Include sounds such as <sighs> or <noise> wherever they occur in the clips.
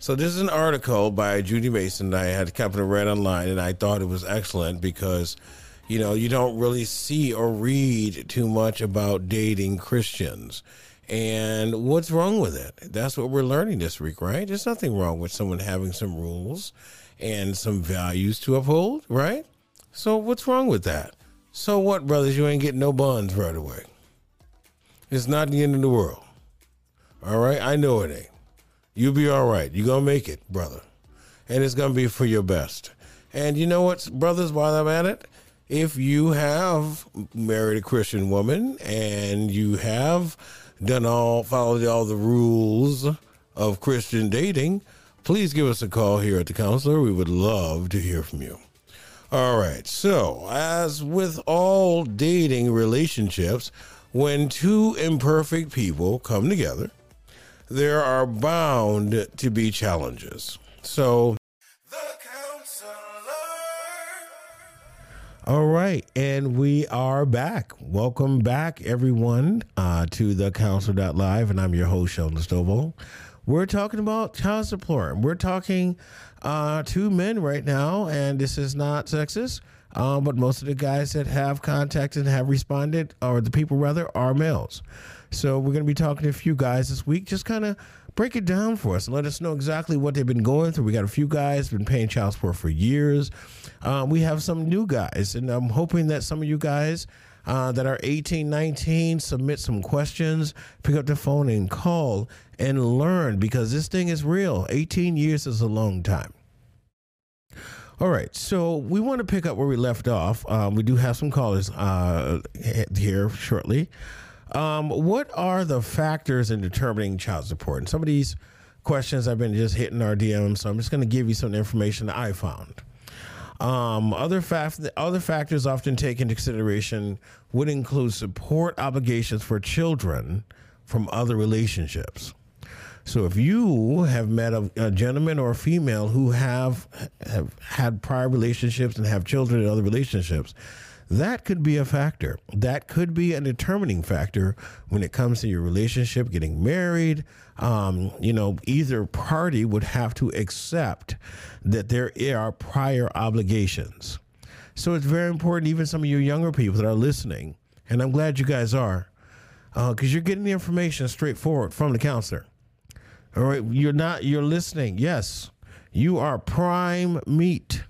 So this is an article by Judy Mason that I had of read online, and I thought it was excellent because, you know, you don't really see or read too much about dating Christians. And what's wrong with it? That's what we're learning this week, right? There's nothing wrong with someone having some rules and some values to uphold, right? So what's wrong with that? So what, brothers? You ain't getting no bonds right away. It's not the end of the world. All right? I know it ain't. You'll be all right. You're going to make it, brother. And it's going to be for your best. And you know what, brothers, while I'm at it? If you have married a Christian woman and you have done all, followed all the rules of Christian dating, please give us a call here at the counselor. We would love to hear from you. All right. So, as with all dating relationships, when two imperfect people come together, there are bound to be challenges. So, all right, and we are back. Welcome back, everyone, uh, to the Counselor.live, and I'm your host, Sheldon Stovall. We're talking about child support. We're talking uh, two men right now, and this is not sexist. Um, but most of the guys that have contacted and have responded, or the people rather, are males. So we're going to be talking to a few guys this week. Just kind of break it down for us and let us know exactly what they've been going through. We got a few guys been paying child support for years. Um, we have some new guys, and I'm hoping that some of you guys. Uh, that are 18, 19, submit some questions, pick up the phone and call and learn because this thing is real. 18 years is a long time. All right, so we want to pick up where we left off. Um, we do have some callers uh, here shortly. Um, what are the factors in determining child support? And some of these questions I've been just hitting our DMs, so I'm just going to give you some information that I found. Um, other, fa- other factors often taken into consideration would include support obligations for children from other relationships. So if you have met a, a, gentleman or a female who have have had prior relationships and have children in other relationships, that could be a factor. That could be a determining factor when it comes to your relationship, getting married. Um, you know, either party would have to accept that there are prior obligations. So it's very important, even some of you younger people that are listening, and I'm glad you guys are, because uh, you're getting the information straightforward from the counselor. All right, you're not, you're listening. Yes, you are prime meat.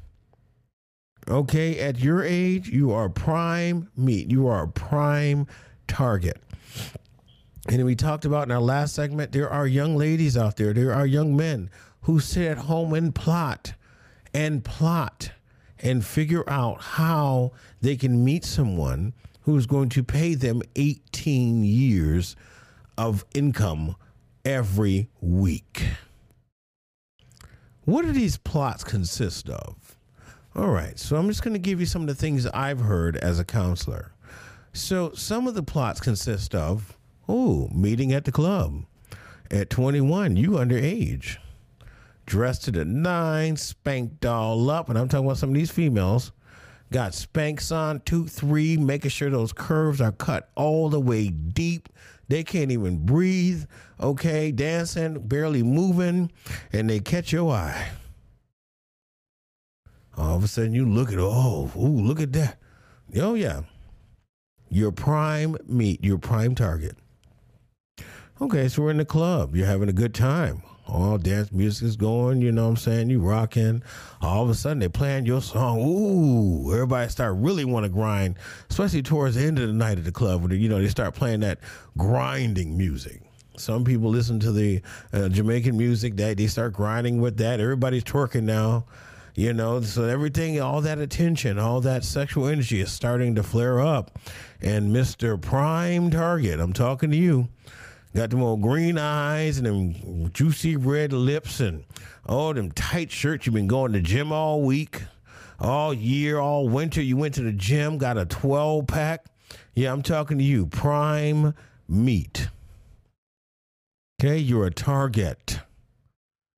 Okay, at your age, you are prime meat. You are a prime target. And we talked about in our last segment, there are young ladies out there, there are young men who sit at home and plot and plot and figure out how they can meet someone who's going to pay them 18 years of income every week. What do these plots consist of? All right, so I'm just going to give you some of the things I've heard as a counselor. So, some of the plots consist of, oh, meeting at the club. At 21, you underage. Dressed to the nine, spanked all up. And I'm talking about some of these females. Got Spanx on, two, three, making sure those curves are cut all the way deep. They can't even breathe, okay? Dancing, barely moving, and they catch your eye. All of a sudden, you look at, oh, ooh, look at that. Oh, yeah. Your prime meat, your prime target. Okay, so we're in the club. You're having a good time. All dance music is going, you know what I'm saying? You rocking. All of a sudden they playing your song. Ooh, everybody start really want to grind, especially towards the end of the night at the club when you know they start playing that grinding music. Some people listen to the uh, Jamaican music that they start grinding with that. Everybody's twerking now. You know, so everything, all that attention, all that sexual energy is starting to flare up. And Mr. Prime Target, I'm talking to you, got them old green eyes and them juicy red lips and all them tight shirts. You've been going to gym all week, all year, all winter. You went to the gym, got a 12 pack. Yeah, I'm talking to you, Prime Meat. Okay, you're a target.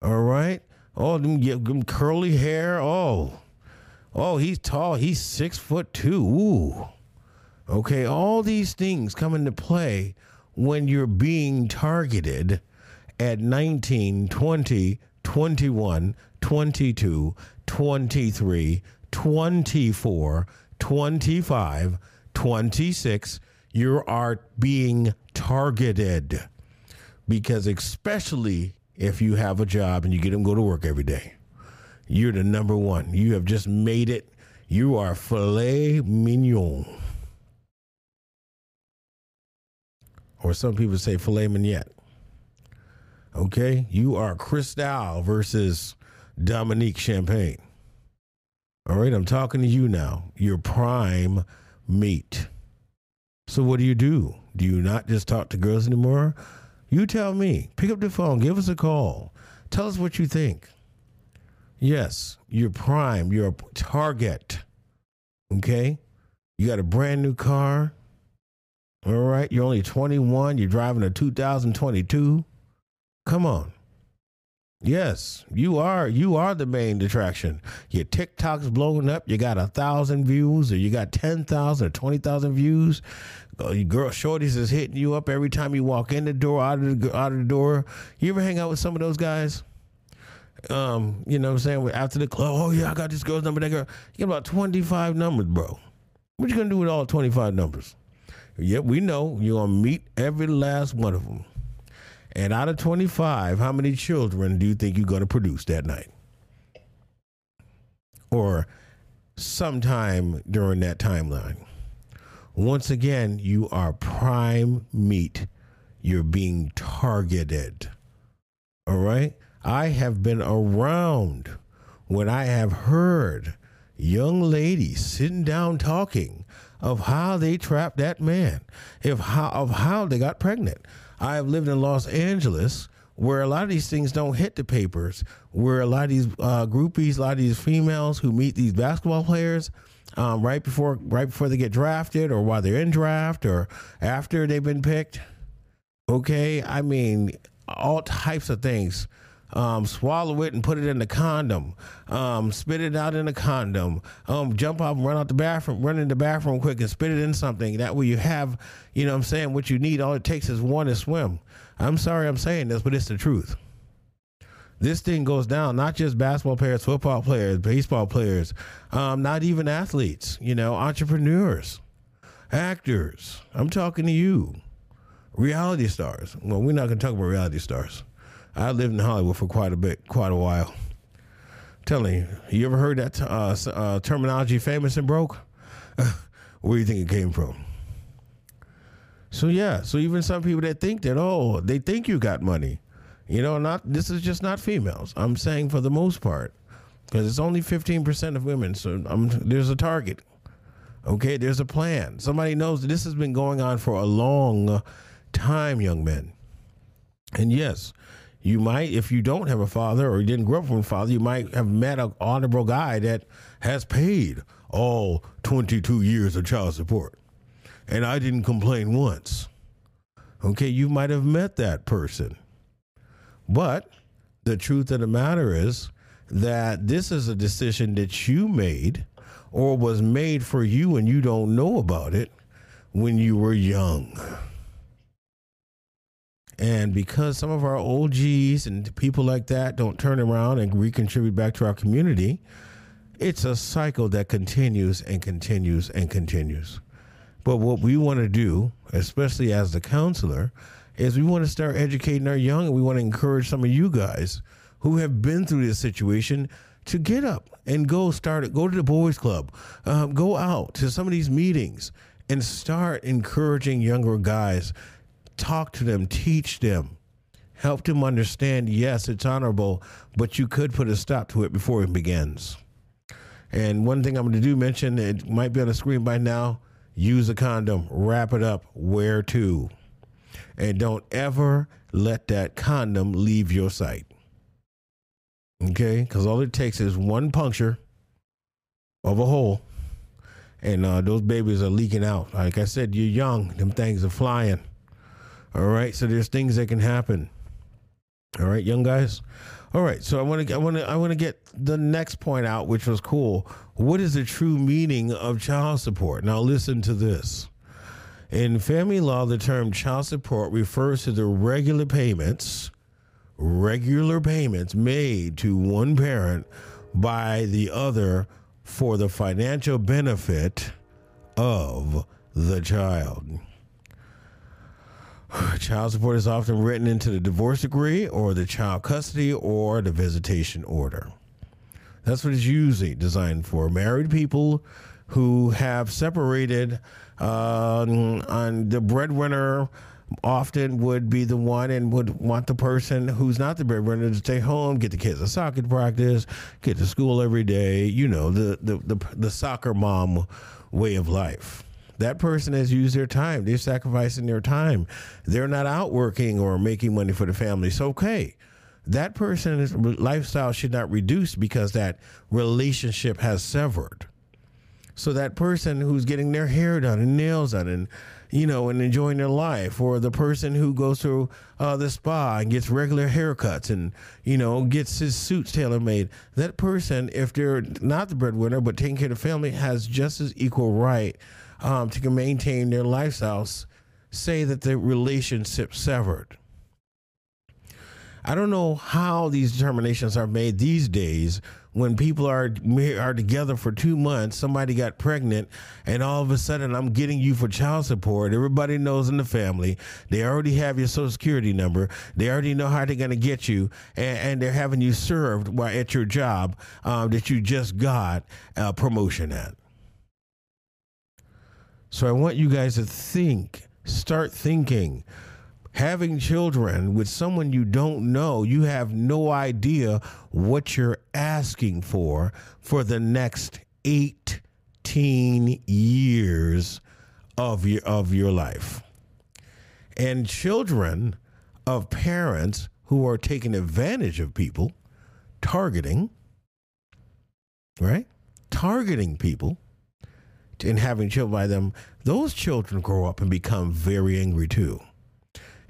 All right. Oh, them, them curly hair. Oh, oh, he's tall. He's six foot two. Ooh. Okay, all these things come into play when you're being targeted at 19, 20, 21, 22, 23, 24, 25, 26. You are being targeted because, especially if you have a job and you get them go to work every day, you're the number one. You have just made it. You are filet mignon. Or some people say filet mignon. Okay, you are Cristal versus Dominique Champagne. All right, I'm talking to you now. Your prime meat. So what do you do? Do you not just talk to girls anymore? You tell me. Pick up the phone, give us a call. Tell us what you think. Yes, you're prime, you're a target. Okay? You got a brand new car. All right, you're only 21, you're driving a 2022. Come on. Yes, you are. You are the main attraction. Your TikTok's blowing up. You got a thousand views, or you got ten thousand or twenty thousand views. Uh, girl shorties is hitting you up every time you walk in the door, out of the out of the door. You ever hang out with some of those guys? Um, you know what I'm saying? After the club, oh yeah, I got this girl's number. That girl, you got about twenty five numbers, bro. What you gonna do with all twenty five numbers? Yep, we know you're gonna meet every last one of them. And out of 25, how many children do you think you're going to produce that night? Or sometime during that timeline? Once again, you are prime meat. You're being targeted. All right? I have been around when I have heard young ladies sitting down talking of how they trapped that man, if how of how they got pregnant, I have lived in Los Angeles where a lot of these things don't hit the papers, where a lot of these uh, groupies, a lot of these females who meet these basketball players um, right before right before they get drafted, or while they're in draft, or after they've been picked. Okay, I mean all types of things um, swallow it and put it in the condom, um, spit it out in the condom, um, jump up and run out the bathroom, run in the bathroom quick and spit it in something. That way you have, you know what I'm saying, what you need. All it takes is one to swim. I'm sorry I'm saying this, but it's the truth. This thing goes down, not just basketball players, football players, baseball players, um, not even athletes, you know, entrepreneurs, actors. I'm talking to you, reality stars. Well, we're not going to talk about reality stars. I lived in Hollywood for quite a bit, quite a while. I'm telling you, you ever heard that uh, uh, terminology, famous and broke? <laughs> Where do you think it came from? So yeah, so even some people that think that oh, they think you got money, you know, not this is just not females. I'm saying for the most part, because it's only 15% of women, so I'm, there's a target. Okay, there's a plan. Somebody knows this has been going on for a long time, young men. And yes, you might, if you don't have a father or you didn't grow up from a father, you might have met an honorable guy that has paid all 22 years of child support. And I didn't complain once. Okay, you might have met that person. But the truth of the matter is that this is a decision that you made or was made for you and you don't know about it when you were young. And because some of our OGs and people like that don't turn around and recontribute back to our community, it's a cycle that continues and continues and continues. But what we want to do, especially as the counselor, is we want to start educating our young and we want to encourage some of you guys who have been through this situation to get up and go start it, go to the boys club, um, go out to some of these meetings and start encouraging younger guys talk to them, teach them, help them understand yes, it's honorable, but you could put a stop to it before it begins. And one thing I'm going to do mention, it might be on the screen by now use a condom, wrap it up, wear two. And don't ever let that condom leave your sight. Okay? Because all it takes is one puncture of a hole, and uh, those babies are leaking out. Like I said, you're young, them things are flying. All right, so there's things that can happen. All right, young guys. All right, so I want to I want to I want to get the next point out, which was cool. What is the true meaning of child support? Now listen to this. In family law, the term child support refers to the regular payments, regular payments made to one parent by the other for the financial benefit of the child. <sighs> Child support is often written into the divorce decree or the child custody or the visitation order. That's what it's usually designed for. Married people who have separated uh, on the breadwinner often would be the one and would want the person who's not the breadwinner to stay home, get the kids a soccer practice, get to school every day. You know, the the the, the soccer mom way of life. That person has used their time. They're sacrificing their time. They're not out working or making money for the family. It's okay. That person's lifestyle should not reduce because that relationship has severed. So that person who's getting their hair done and nails done and you know, and enjoying their life, or the person who goes to uh, the spa and gets regular haircuts and, you know, gets his suits tailor made. That person, if they're not the breadwinner but taking care of the family, has just as equal right um, to maintain their lifestyles. Say that the relationship severed. I don't know how these determinations are made these days when people are are together for two months, somebody got pregnant, and all of a sudden I'm getting you for child support. Everybody knows in the family. They already have your social security number. They already know how they're going to get you, and, and, they're having you served while at your job um, that you just got a promotion at. So I want you guys to think, start thinking having children with someone you don't know, you have no idea what you're asking for for the next 18 years of your of your life. And children of parents who are taking advantage of people, targeting, right? Targeting people and having children by them, those children grow up and become very angry too.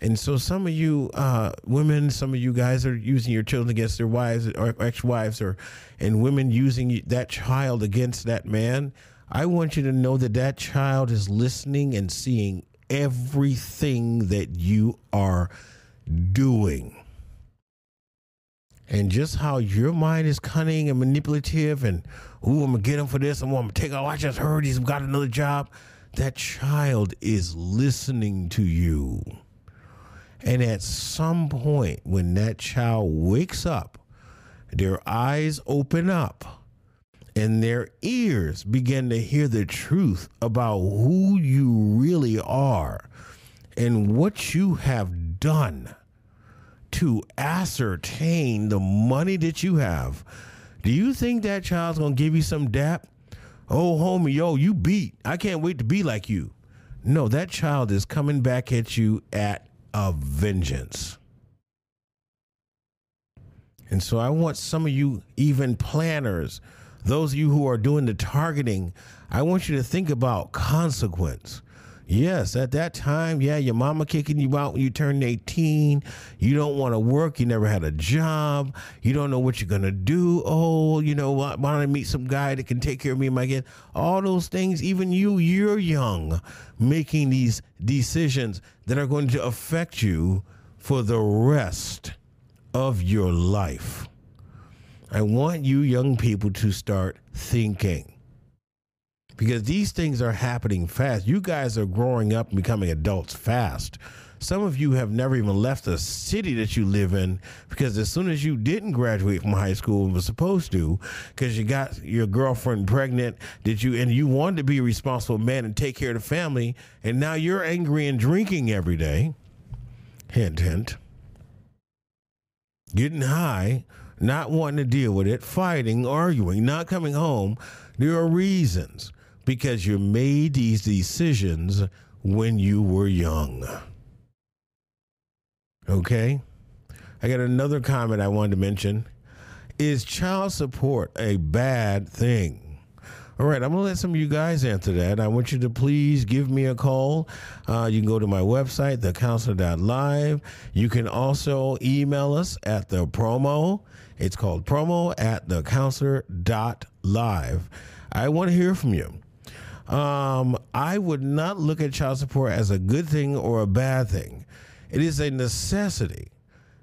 And so some of you uh, women, some of you guys are using your children against their wives or ex-wives, or and women using that child against that man. I want you to know that that child is listening and seeing everything that you are doing. And just how your mind is cunning and manipulative, and ooh, I'm gonna get him for this, I'm gonna take. Oh, I just heard he's got another job. That child is listening to you. And at some point, when that child wakes up, their eyes open up and their ears begin to hear the truth about who you really are and what you have done to ascertain the money that you have. Do you think that child's gonna give you some dap? Oh, homie, yo, you beat. I can't wait to be like you. No, that child is coming back at you at a vengeance. And so I want some of you, even planners, those of you who are doing the targeting, I want you to think about consequence. Yes, at that time, yeah, your mama kicking you out when you turned 18. You don't want to work. You never had a job. You don't know what you're going to do. Oh, you know, why, why don't I meet some guy that can take care of me and my kid? All those things, even you, you're young, making these decisions that are going to affect you for the rest of your life. I want you young people to start thinking because these things are happening fast. You guys are growing up and becoming adults fast. Some of you have never even left the city that you live in because as soon as you didn't graduate from high school and was supposed to, because you got your girlfriend pregnant, did you and you wanted to be a responsible man and take care of the family, and now you're angry and drinking every day. Hint, hint. Getting high, not wanting to deal with it, fighting, arguing, not coming home. There are reasons because you made these decisions when you were young. Okay? I got another comment I wanted to mention. Is child support a bad thing? All right, I'm going to let some of you guys answer that. I want you to please give me a call. Uh, you can go to my website, thecounselor.live. You can also email us at the promo. It's called promo at thecounselor.live. I want to hear from you. Um, I would not look at child support as a good thing or a bad thing. It is a necessity.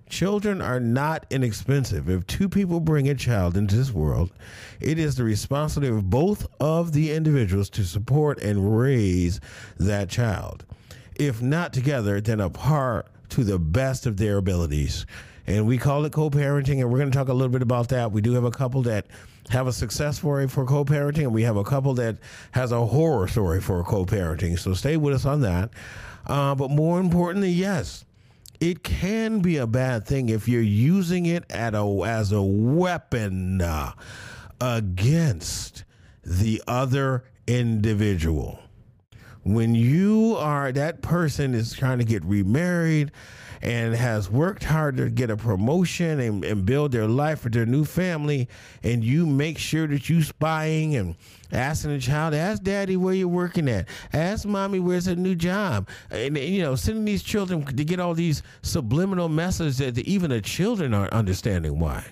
Children are not inexpensive. If two people bring a child into this world, it is the responsibility of both of the individuals to support and raise that child. If not together, then apart to the best of their abilities. And we call it co parenting, and we're going to talk a little bit about that. We do have a couple that have a success story for co parenting, and we have a couple that has a horror story for co parenting. So stay with us on that. Uh, but more importantly, yes, it can be a bad thing if you're using it at a, as a weapon uh, against the other individual. When you are that person is trying to get remarried and has worked hard to get a promotion and, and build their life for their new family, and you make sure that you spying and asking the child, ask daddy where you're working at, ask mommy where's a new job, and you know, sending these children to get all these subliminal messages that even the children aren't understanding why.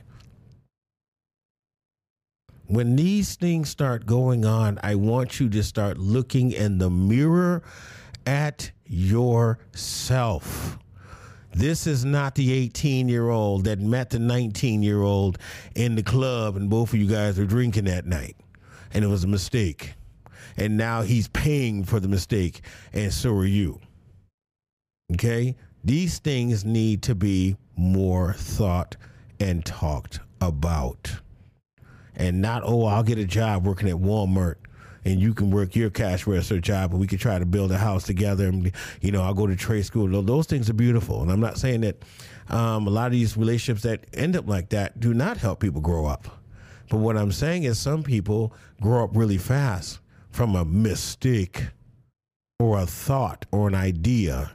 When these things start going on, I want you to start looking in the mirror at yourself. This is not the 18 year old that met the 19 year old in the club and both of you guys were drinking that night and it was a mistake. And now he's paying for the mistake and so are you. Okay? These things need to be more thought and talked about. And not, oh, I'll get a job working at Walmart and you can work your cash register job and we can try to build a house together and you know i'll go to trade school. Those things are beautiful. And i'm not saying that um, a lot of these relationships that end up like that do not help people grow up. But what i'm saying is some people grow up really fast from a mistake or a thought or an idea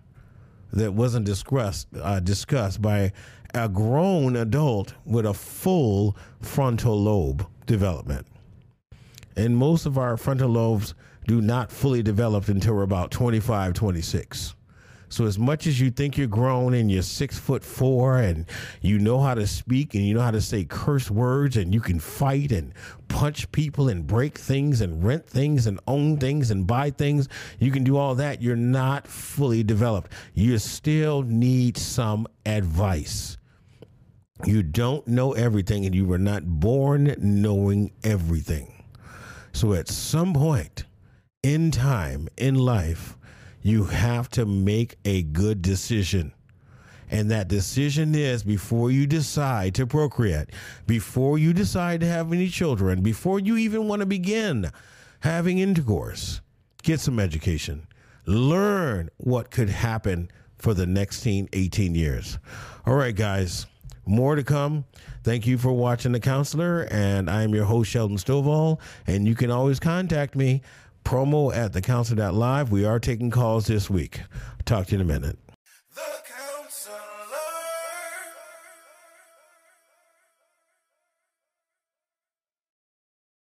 that wasn't discussed uh, discussed by a grown adult with a full frontal lobe development and most of our frontal lobes do not fully develop until we're about 25, 26. So as much as you think you're grown and you're six foot four and you know how to speak and you know how to say curse words and you can fight and punch people and break things and rent things and own things and buy things, you can do all that. You're not fully developed. You still need some advice. You don't know everything and you were not born knowing everything. So at some point in time in life, you have to make a good decision. And that decision is before you decide to procreate, before you decide to have any children, before you even want to begin having intercourse, get some education. Learn what could happen for the next 18 years. All right, guys. More to come. Thank you for watching The Counselor, and I'm your host, Sheldon Stovall. And you can always contact me, promo at thecounselor.live. We are taking calls this week. Talk to you in a minute.